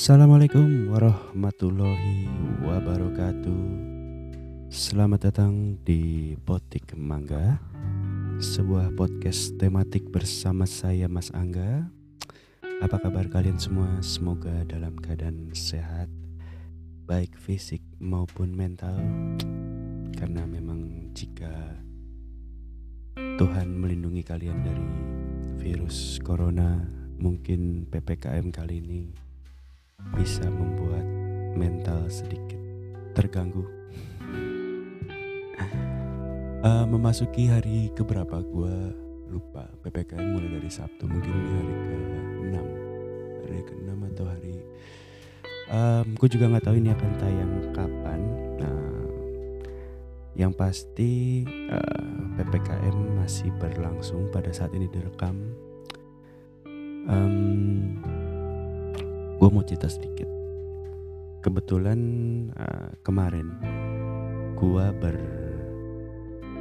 Assalamualaikum warahmatullahi wabarakatuh. Selamat datang di Potik Mangga, sebuah podcast tematik bersama saya Mas Angga. Apa kabar kalian semua? Semoga dalam keadaan sehat, baik fisik maupun mental. Karena memang jika Tuhan melindungi kalian dari virus corona, mungkin PPKM kali ini bisa membuat mental sedikit terganggu. Uh, memasuki hari keberapa? Gue lupa. PPKM mulai dari Sabtu mungkin ini hari ke 6 hari ke 6 atau hari um, gue juga nggak tahu ini akan tayang kapan. Nah yang pasti uh, eh, PPKM masih berlangsung pada saat ini direkam. Um, gue mau cerita sedikit. Kebetulan uh, kemarin gue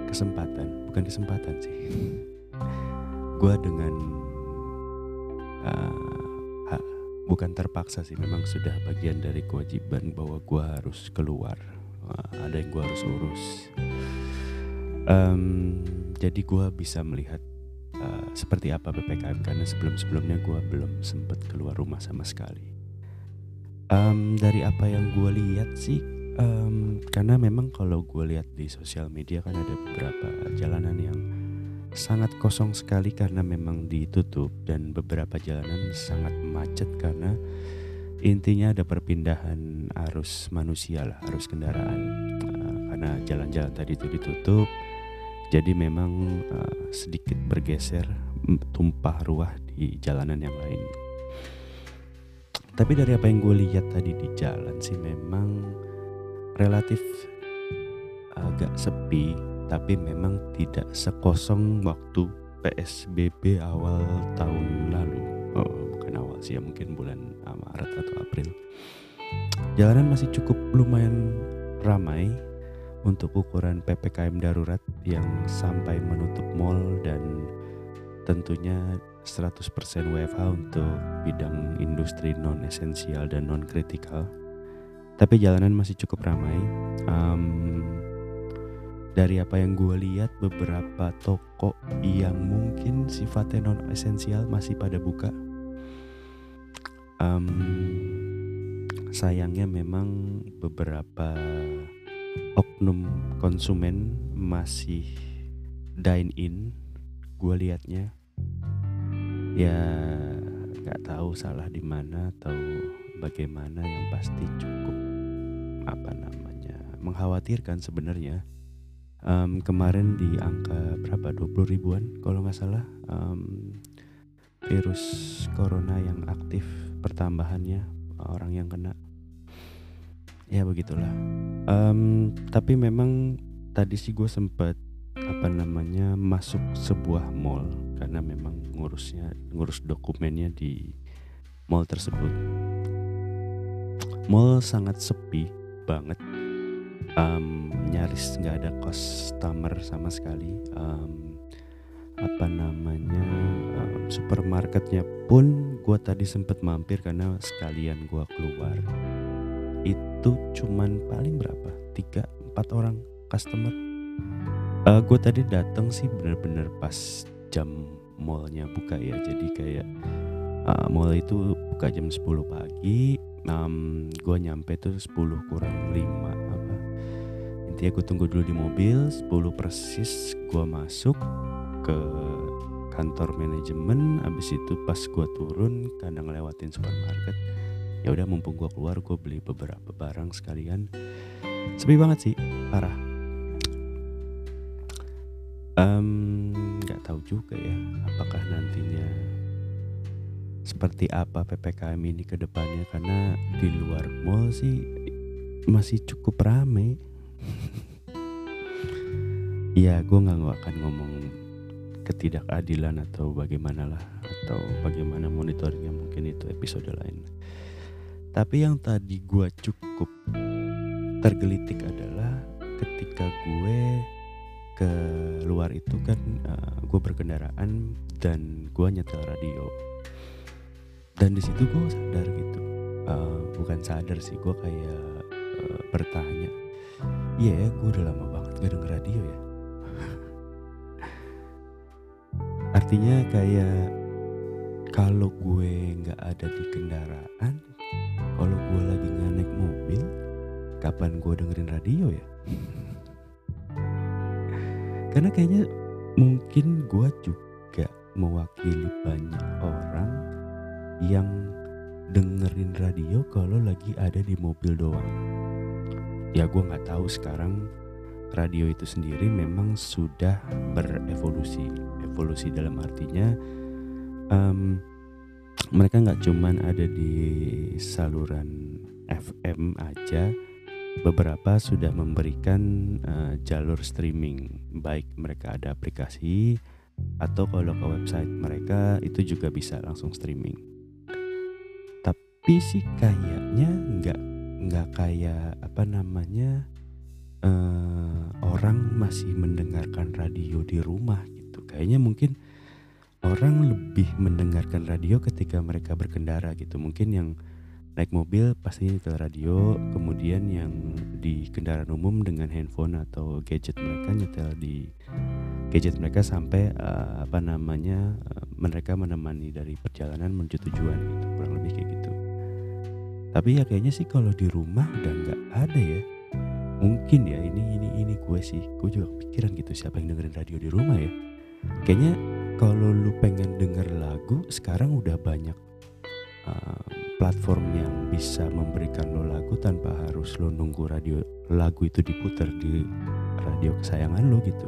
berkesempatan bukan kesempatan sih. Gue dengan uh, ha, bukan terpaksa sih memang sudah bagian dari kewajiban bahwa gue harus keluar. Uh, ada yang gue harus urus. Um, jadi gue bisa melihat seperti apa ppkm karena sebelum sebelumnya gue belum sempat keluar rumah sama sekali. Um, dari apa yang gue lihat sih um, karena memang kalau gue lihat di sosial media kan ada beberapa jalanan yang sangat kosong sekali karena memang ditutup dan beberapa jalanan sangat macet karena intinya ada perpindahan arus manusia lah arus kendaraan. Uh, karena jalan-jalan tadi itu ditutup jadi memang uh, sedikit bergeser tumpah ruah di jalanan yang lain. Tapi dari apa yang gue lihat tadi di jalan sih memang relatif agak sepi tapi memang tidak sekosong waktu PSBB awal tahun lalu. Oh bukan awal sih ya mungkin bulan Maret atau April. Jalanan masih cukup lumayan ramai untuk ukuran PPKM darurat yang sampai menutup mall dan tentunya 100% WFH untuk bidang industri non esensial dan non kritikal. Tapi jalanan masih cukup ramai. Um, dari apa yang gue lihat beberapa toko yang mungkin sifatnya non esensial masih pada buka. Um, sayangnya memang beberapa oknum konsumen masih dine in. Gue liatnya ya nggak tahu salah di mana atau bagaimana yang pasti cukup apa namanya mengkhawatirkan sebenarnya. Um, kemarin di angka berapa? 20 ribuan kalau nggak salah. Um, virus corona yang aktif pertambahannya orang yang kena. Ya begitulah. Um, tapi memang tadi sih gue sempet apa namanya masuk sebuah mall karena memang ngurusnya ngurus dokumennya di mall tersebut. Mall sangat sepi banget, um, nyaris nggak ada customer sama sekali. Um, apa namanya um, supermarketnya pun gue tadi sempet mampir karena sekalian gue keluar itu cuman paling berapa tiga empat orang customer uh, gue tadi datang sih bener-bener pas jam mallnya buka ya. Jadi kayak uh, mall itu buka jam 10 pagi um, gue nyampe tuh 10 kurang 5 apa. Intinya gue tunggu dulu di mobil 10 persis gue masuk ke kantor manajemen. Abis itu pas gue turun karena ngelewatin supermarket ya udah mumpung gue keluar gue beli beberapa barang sekalian. Sepi banget sih parah. Um, tahu juga ya apakah nantinya seperti apa ppkm ini ke depannya karena di luar mall sih masih cukup rame. Ya gue nggak akan ngomong ketidakadilan atau bagaimana lah atau bagaimana monitoringnya mungkin itu episode lain. Tapi yang tadi gue cukup tergelitik adalah ketika gue ke luar itu kan uh, eh, gue berkendaraan dan gue nyetel radio. Dan di situ gue sadar gitu. Uh, bukan sadar sih gue kayak uh, bertanya iya ya gue udah lama banget gak denger radio ya? Artinya kayak kalau gue nggak ada di kendaraan kalau gue lagi nggak naik mobil kapan gue dengerin radio ya karena kayaknya mungkin gue juga mewakili banyak orang yang dengerin radio kalau lagi ada di mobil doang. Ya gue nggak tahu sekarang radio itu sendiri memang sudah berevolusi. Evolusi dalam artinya um, mereka nggak cuman ada di saluran FM aja beberapa sudah memberikan uh, jalur streaming baik mereka ada aplikasi atau kalau ke website mereka itu juga bisa langsung streaming. Tapi sih kayaknya nggak nggak kayak apa namanya uh, orang masih mendengarkan radio di rumah gitu. Kayaknya mungkin orang lebih mendengarkan radio ketika mereka berkendara gitu. Mungkin yang naik mobil pasti nyetel radio kemudian yang di kendaraan umum dengan handphone atau gadget mereka nyetel di gadget mereka sampai uh, apa namanya uh, mereka menemani dari perjalanan menuju tujuan gitu kurang lebih kayak gitu. Tapi ya kayaknya sih kalau di rumah udah nggak ada ya. Mungkin ya ini ini ini gue sih gue juga kepikiran gitu siapa yang dengerin radio di rumah ya. Kayaknya kalau lu pengen denger lagu sekarang udah banyak uh, platform yang bisa memberikan lo lagu tanpa harus lo nunggu radio lagu itu diputar di radio kesayangan lo gitu.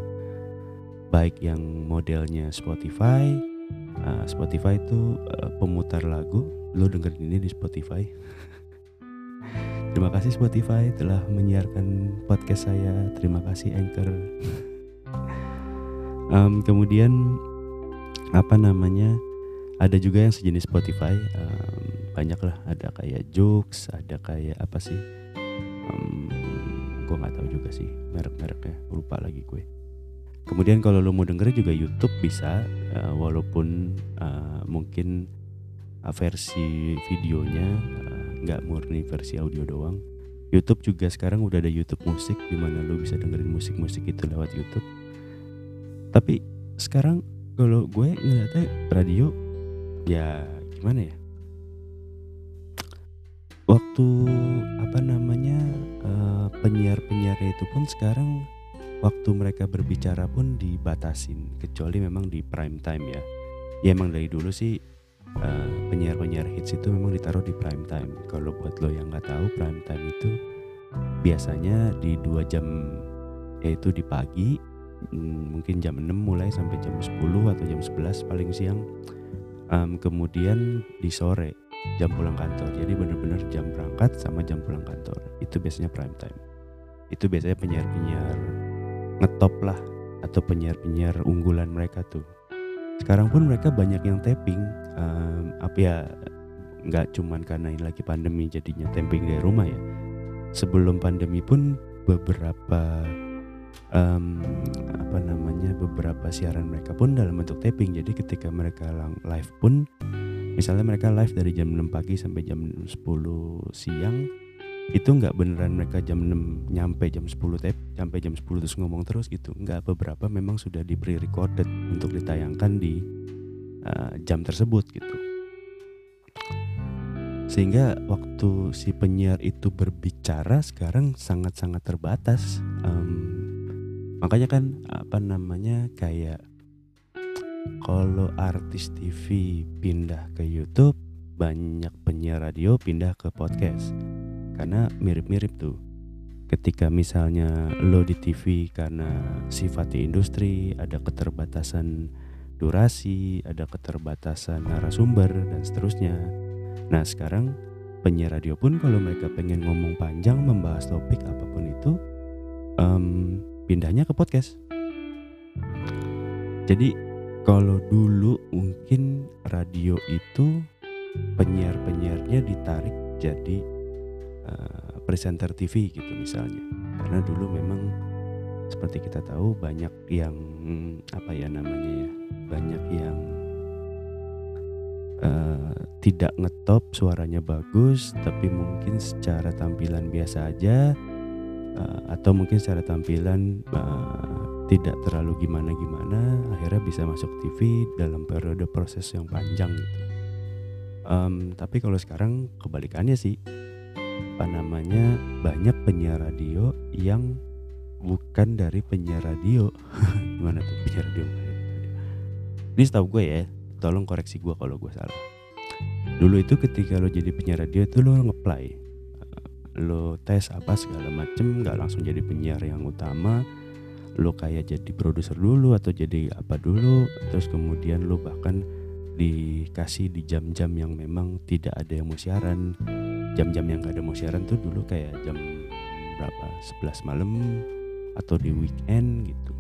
Baik yang modelnya Spotify uh, Spotify itu uh, pemutar lagu lo dengerin ini di Spotify. Terima kasih Spotify telah menyiarkan podcast saya. Terima kasih Anchor. Um, kemudian apa namanya ada juga yang sejenis Spotify um, banyak lah ada kayak Joox ada kayak apa sih? Um, gue nggak tahu juga sih merek-mereknya. Lupa lagi gue. Kemudian kalau lo mau denger juga YouTube bisa uh, walaupun uh, mungkin uh, versi videonya nggak uh, murni versi audio doang. YouTube juga sekarang udah ada YouTube musik di mana lo bisa dengerin musik-musik itu lewat YouTube. Tapi sekarang kalau gue ngeliatnya radio ya gimana ya waktu apa namanya uh, penyiar-penyiarnya itu pun sekarang waktu mereka berbicara pun dibatasin kecuali memang di prime time ya. Ya emang dari dulu sih uh, penyiar-penyiar hits itu memang ditaruh di prime time. Kalau buat lo yang nggak tahu prime time itu biasanya di dua jam yaitu di pagi hmm, mungkin jam 6 mulai sampai jam 10 atau jam 11 paling siang um, kemudian di sore jam pulang kantor. Jadi bener-bener jam berangkat sama jam pulang kantor. Itu biasanya prime time. Itu biasanya penyiar-penyiar ngetop lah atau penyiar-penyiar unggulan mereka tuh. Sekarang pun mereka banyak yang tapping um, apa ya nggak cuman karena ini lagi pandemi jadinya tapping dari rumah ya. Sebelum pandemi pun beberapa um, apa namanya beberapa siaran mereka pun dalam bentuk taping jadi ketika mereka live pun misalnya mereka live dari jam 6 pagi sampai jam 10 siang itu nggak beneran mereka jam 6 nyampe jam 10 tape sampai jam 10 terus ngomong terus gitu. Nggak beberapa memang sudah di pre recorded untuk ditayangkan di uh, jam tersebut gitu. Sehingga waktu si penyiar itu berbicara sekarang sangat-sangat terbatas um, makanya kan apa namanya kayak kalau artis TV pindah ke YouTube banyak penyiar radio pindah ke podcast. Karena mirip-mirip tuh. Ketika misalnya lo di TV karena sifatnya industri ada keterbatasan durasi ada keterbatasan narasumber dan seterusnya. Nah sekarang penyiar radio pun kalau mereka pengen ngomong panjang membahas topik apa pun itu um, pindahnya ke podcast. Jadi kalau dulu mungkin radio itu penyiar-penyiarnya ditarik jadi uh, presenter TV gitu misalnya. Karena dulu memang seperti kita tahu banyak yang apa ya namanya ya banyak yang uh, tidak ngetop suaranya bagus tapi mungkin secara tampilan biasa aja uh, atau mungkin secara tampilan uh, tidak terlalu gimana-gimana akhirnya bisa masuk TV dalam periode proses yang panjang gitu. Um, tapi kalau sekarang kebalikannya sih apa namanya banyak penyiar radio yang bukan dari penyiar radio. Gimana tuh penyiar radio ini setahu gue ya tolong koreksi gue kalau gue salah. Dulu itu ketika lo jadi penyiar radio itu lo ngeplay. Lo tes apa segala macem nggak langsung jadi penyiar yang utama lo kayak jadi produser dulu atau jadi apa dulu terus kemudian lo bahkan dikasih di jam-jam yang memang tidak ada yang mau siaran jam-jam yang gak ada mau siaran tuh dulu kayak jam berapa 11 malam atau di weekend gitu.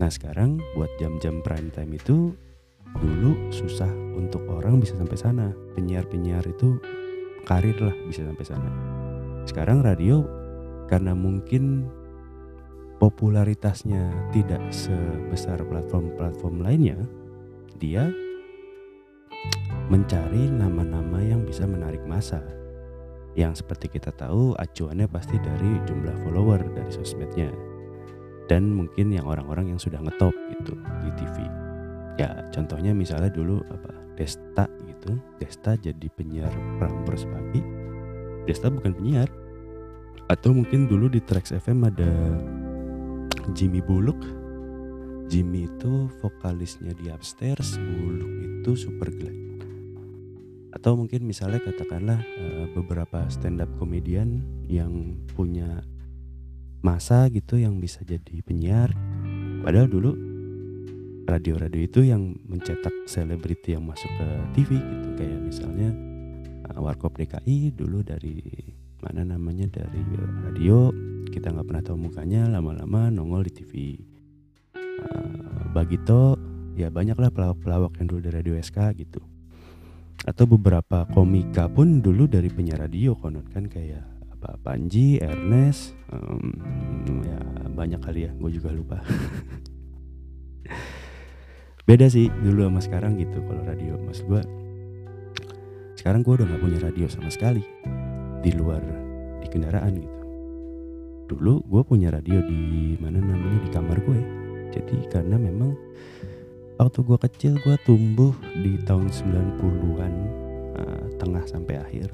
Nah sekarang buat jam-jam prime time itu dulu susah untuk orang bisa sampai sana. Penyiar-penyiar itu karir lah bisa sampai sana. Sekarang radio karena mungkin popularitasnya tidak sebesar platform-platform lainnya, dia mencari nama-nama yang bisa menarik masa yang seperti kita tahu acuannya pasti dari jumlah follower dari sosmednya dan mungkin yang orang-orang yang sudah ngetop gitu di TV ya contohnya misalnya dulu apa Desta gitu. Desta jadi penyiar Prambors pagi. Desta bukan penyiar. Atau mungkin dulu di Trax FM ada Jimmy Bullock. Jimmy itu vokalisnya di Upstairs Bullock itu super glad atau mungkin misalnya katakanlah uh, beberapa stand up komedian yang punya masa gitu yang bisa jadi penyiar. Padahal dulu radio-radio itu yang mencetak selebriti yang masuk ke TV gitu. Kayak misalnya uh, Warkop DKI dulu dari mana namanya dari radio kita nggak pernah tahu mukanya lama-lama nongol di TV uh, Bagito ya banyaklah pelawak-pelawak yang dulu dari radio SK gitu atau beberapa komika pun dulu dari penyiar radio konon kan kayak apa Panji, Ernest, um, ya banyak kali ya, gue juga lupa. Beda sih dulu sama sekarang gitu kalau radio, mas gue. Sekarang gue udah nggak punya radio sama sekali di luar di kendaraan gitu. Dulu gue punya radio di mana namanya di kamar gue. Jadi karena memang waktu gue kecil gue tumbuh di tahun 90-an uh, eh, tengah sampai akhir.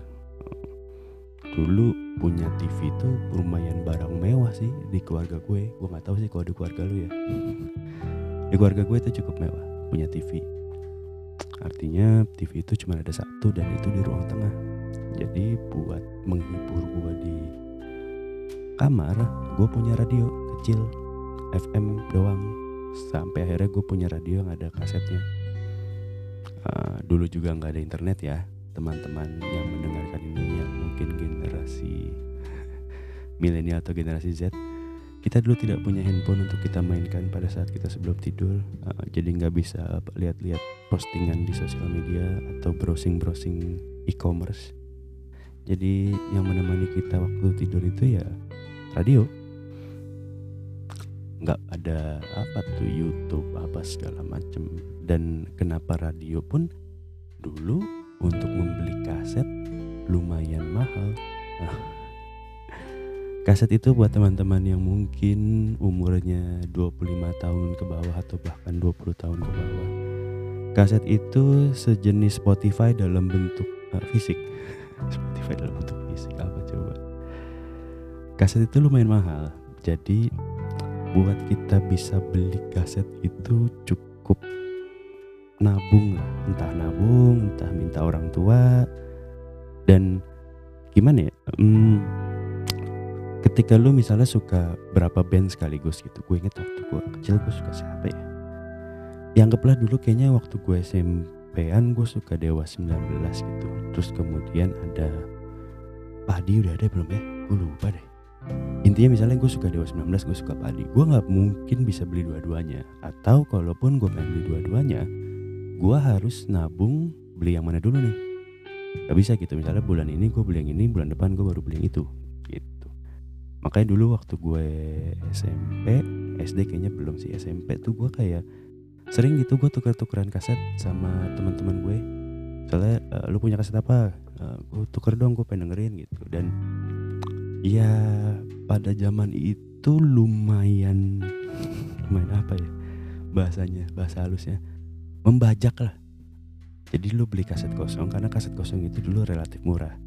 Dulu punya TV itu lumayan barang mewah sih di keluarga gue gue nggak tahu sih kalau di keluarga lu ya. Di keluarga gue itu cukup mewah punya TV artinya TV itu cuma ada satu dan itu di ruang tengah. Jadi buat menghibur gue di kamar gue punya radio kecil FM doang. Sampai akhirnya gue punya radio yang ada kasetnya. Uh, dulu juga nggak ada internet ya. Teman-teman yang mendengarkan ini yang mungkin generasi milenial atau generasi Z kita dulu tidak punya handphone untuk kita mainkan pada saat kita sebelum tidur. Uh, jadi nggak bisa lihat-lihat postingan di sosial media atau browsing-browsing e-commerce. Jadi yang menemani kita waktu tidur itu ya radio. Nggak ada apa tuh YouTube apa segala macem. Dan kenapa radio pun dulu untuk membeli kaset lumayan mahal. Nah, kaset itu buat teman-teman yang mungkin umurnya 25 tahun ke bawah atau bahkan 20 tahun ke bawah. Kaset itu sejenis Spotify dalam bentuk uh, fisik. Spotify dalam bentuk kaset itu lumayan mahal. Jadi buat kita bisa beli kaset itu cukup nabung entah nabung entah minta orang tua. Dan gimana ya? Hmm, ketika lu misalnya suka berapa band sekaligus gitu. Gue inget waktu gue kecil gue suka siapa ya? Yang anggaplah dulu kayaknya waktu gue SMP-an gue suka Dewa 19 gitu. Terus kemudian ada Padi udah ada belum ya? Gue lupa deh intinya misalnya gue suka Dewa 19 gue suka Padi. Gue nggak mungkin bisa beli dua-duanya. Atau kalaupun gue pengen beli dua-duanya gue harus nabung beli yang mana dulu nih. Gak bisa gitu. Misalnya bulan ini gue beli yang ini bulan depan gue baru beli yang itu. Gitu. Makanya dulu waktu gue SMP SD kayaknya belum sih. SMP tuh gue kayak sering gitu gue tuker-tukeran kaset sama teman-teman gue. Soalnya uh, lu punya kaset apa? Uh, gue tuker dong gue pengen dengerin gitu. Dan ya pada zaman itu lumayan lumayan apa ya bahasanya bahasa halusnya membajak lah. Jadi lu beli kaset kosong karena kaset kosong itu dulu relatif murah.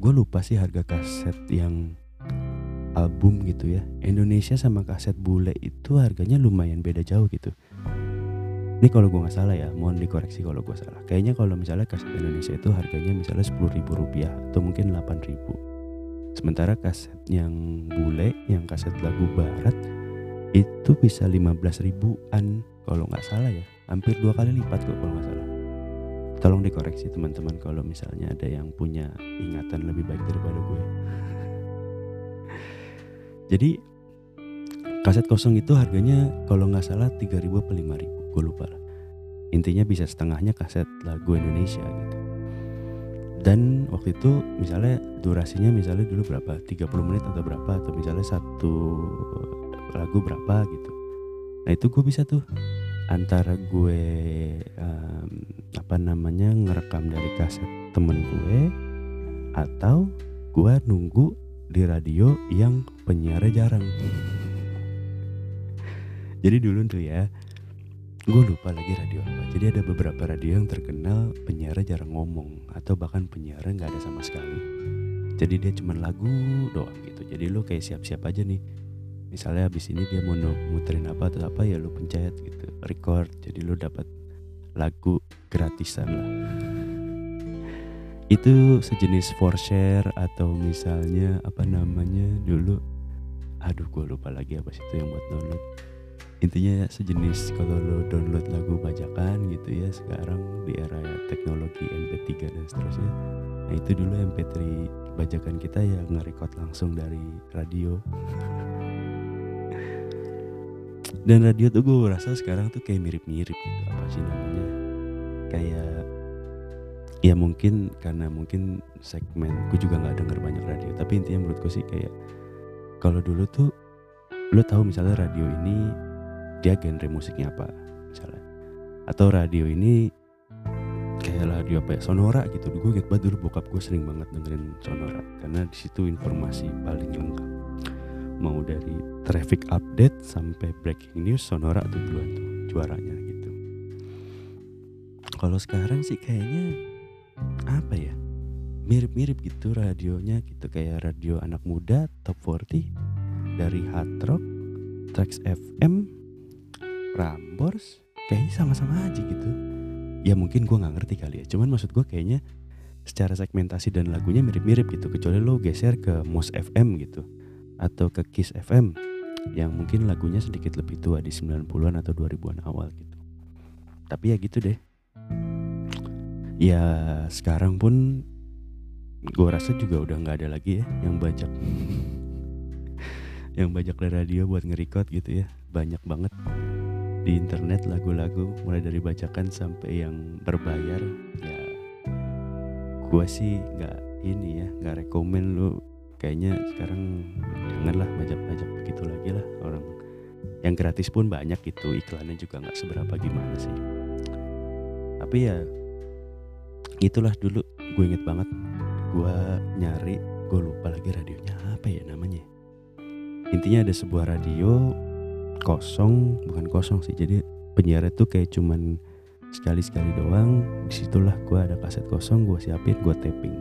Gue lupa sih harga kaset yang album gitu ya. Indonesia sama kaset bule itu harganya lumayan beda jauh gitu. Ini kalau gue nggak salah ya mohon dikoreksi kalau gue salah. Kayaknya kalau misalnya kaset Indonesia itu harganya misalnya sepuluh ribu rupiah atau mungkin delapan ribu sementara kaset yang bule yang kaset lagu barat itu bisa lima belas ribuan kalau nggak salah ya. Hampir dua kali lipat kok kalau nggak salah. Tolong dikoreksi teman-teman kalau misalnya ada yang punya ingatan lebih baik daripada gue. Jadi kaset kosong itu harganya kalau nggak salah 3000 atau 5000 gue lupa lah. Intinya bisa setengahnya kaset lagu Indonesia gitu dan waktu itu misalnya durasinya misalnya dulu berapa? 30 menit atau berapa? Atau misalnya satu lagu berapa gitu. Nah itu gue bisa tuh antara gue um, apa namanya ngerekam dari kaset temen gue atau gue nunggu di radio yang penyiarnya jarang. Jadi dulu tuh ya gue lupa lagi radio apa. Jadi ada beberapa radio yang terkenal penyiarnya jarang ngomong atau bahkan penyiarnya nggak ada sama sekali. Jadi dia cuma lagu doang gitu. Jadi lo kayak siap-siap aja nih. Misalnya abis ini dia mau muterin apa atau apa ya lu pencet gitu record. Jadi lu dapat lagu gratisan lah. Itu sejenis for share atau misalnya apa namanya dulu. Aduh gue lupa lagi apa sih itu yang buat download intinya sejenis kalau lo download lagu bajakan gitu ya sekarang di era teknologi MP3 dan seterusnya. Nah itu dulu MP3 bajakan kita ya nge-record langsung dari radio. Dan radio tuh gue rasa sekarang tuh kayak mirip-mirip gitu apa sih namanya? Kayak ya mungkin karena mungkin segmen gue juga nggak denger banyak radio tapi intinya menurut gue sih kayak kalau dulu tuh lo tahu misalnya radio ini dia genre musiknya apa misalnya. Atau radio ini kayak radio apa ya sonora gitu. Gue inget banget dulu bokap gue sering banget dengerin sonora. Karena di situ informasi paling lengkap. Mau dari traffic update sampai breaking news Sonora tuh duluan tuh juaranya gitu. Kalau sekarang sih kayaknya apa ya mirip-mirip gitu radionya gitu. Kayak radio anak muda top 40 dari hard rock Trax FM Rambors? Kayaknya sama-sama aja gitu. Ya mungkin gue nggak ngerti kali ya. Cuman maksud gue kayaknya secara segmentasi dan lagunya mirip-mirip gitu. Kecuali lo geser ke Mos FM gitu. Atau ke Kiss FM yang mungkin lagunya sedikit lebih tua di 90-an atau 2000-an awal gitu. Tapi ya gitu deh. Ya sekarang pun gue rasa juga udah nggak ada lagi ya yang bajak. Yang bajak dari radio buat nge gitu ya. Banyak banget di internet lagu-lagu mulai dari bacakan sampai yang berbayar ya gue sih nggak ini ya nggak rekomen lu. Kayaknya sekarang janganlah bajak-bajak begitu lagi lah orang yang gratis pun banyak itu iklannya juga nggak seberapa gimana sih. Tapi ya itulah dulu gue inget banget gue nyari gue lupa lagi radionya apa ya namanya. Intinya ada sebuah radio kosong bukan kosong sih. Jadi penyiar itu kayak cuman sekali sekali doang di situlah gue ada kaset kosong gue siapin gue taping.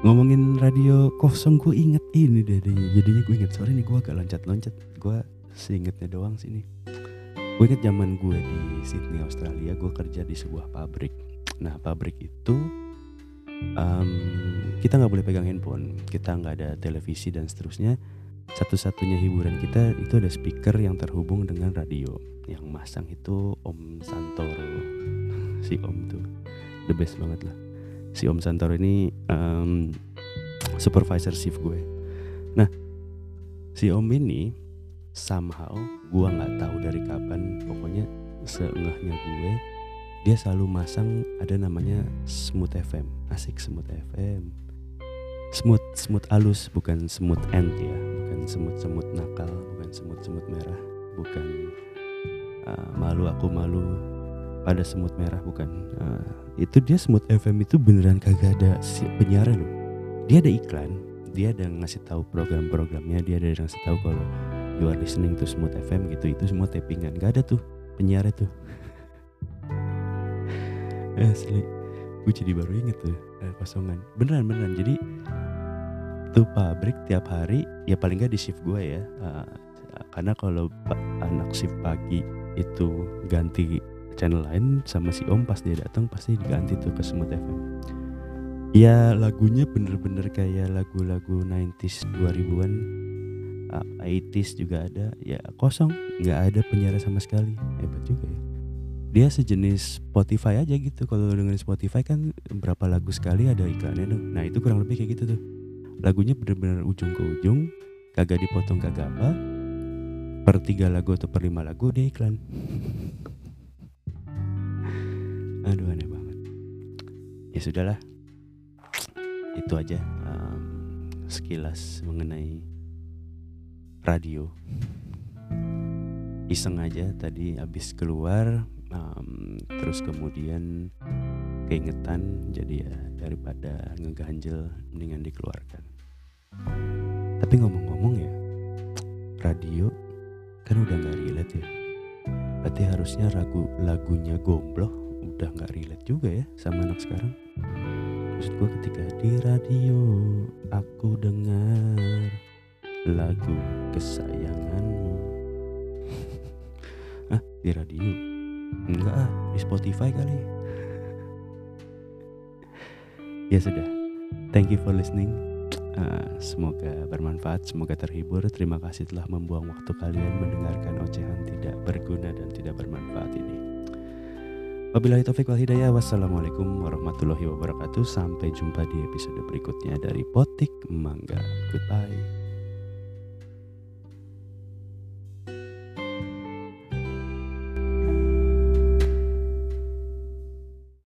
Ngomongin radio kosong gue inget ini deh jadinya gue inget. Sorry nih gue agak loncat-loncat. Gue seingetnya doang sini gue inget zaman gue di Sydney Australia gue kerja di sebuah pabrik. Nah pabrik itu um, kita nggak boleh pegang handphone kita nggak ada televisi dan seterusnya. Satu-satunya hiburan kita itu ada speaker yang terhubung dengan radio. Yang masang itu Om Santoro. Si Om tuh the best banget lah. Si Om Santoro ini um, supervisor shift gue. Nah, si Om ini somehow gue nggak tahu dari kapan, pokoknya seengahnya gue dia selalu masang ada namanya Smooth FM, asik Smooth FM. Smooth, smooth alus bukan smooth end ya, bukan semut-semut nakal, bukan semut-semut merah. Bukan uh, malu aku malu pada semut merah bukan. Uh, itu dia semut FM itu beneran kagak ada si penyiar loh. Dia ada iklan dia ada ngasih tahu program-programnya dia ada ngasih tahu kalau you are listening to smooth FM gitu itu semua tappingan. Gak ada tuh penyiar itu asli. Gue jadi baru inget tuh uh, kosongan. Beneran beneran. Jadi tuh pabrik tiap hari ya paling gak di shift gue ya uh, karena kalau anak shift pagi itu ganti channel lain sama si om pas dia datang pasti diganti tuh ke Smooth FM ya lagunya bener-bener kayak lagu-lagu 90s 2000-an uh, 80s juga ada. Ya kosong. Nggak ada penjara sama sekali. Hebat juga ya dia sejenis Spotify aja gitu. Kalau dengerin Spotify kan berapa lagu sekali ada iklannya tuh. Nah itu kurang lebih kayak gitu tuh. Lagunya bener-bener ujung ke ujung kagak dipotong kagak apa per tiga lagu atau per lima lagu dia iklan. Aduh aneh banget. Ya sudahlah. Itu aja um, sekilas mengenai radio. Iseng aja tadi habis keluar um, terus kemudian keingetan jadi ya daripada ngeganjel mendingan dikeluarkan. Tapi ngomong-ngomong ya radio kan udah nggak relate ya. Berarti harusnya lagu lagunya gombloh udah nggak relate juga ya sama anak sekarang. Maksud gue ketika di radio aku dengar lagu kesayanganmu. Ah di radio enggak ah di Spotify kali. Ya sudah. Thank you for listening. Uh, semoga bermanfaat semoga terhibur. Terima kasih telah membuang waktu kalian mendengarkan ocehan tidak berguna dan tidak bermanfaat ini. Wabillahi taufik wal hidayah. Wassalamualaikum warahmatullahi wabarakatuh. Sampai jumpa di episode berikutnya dari Potik Mangga. Goodbye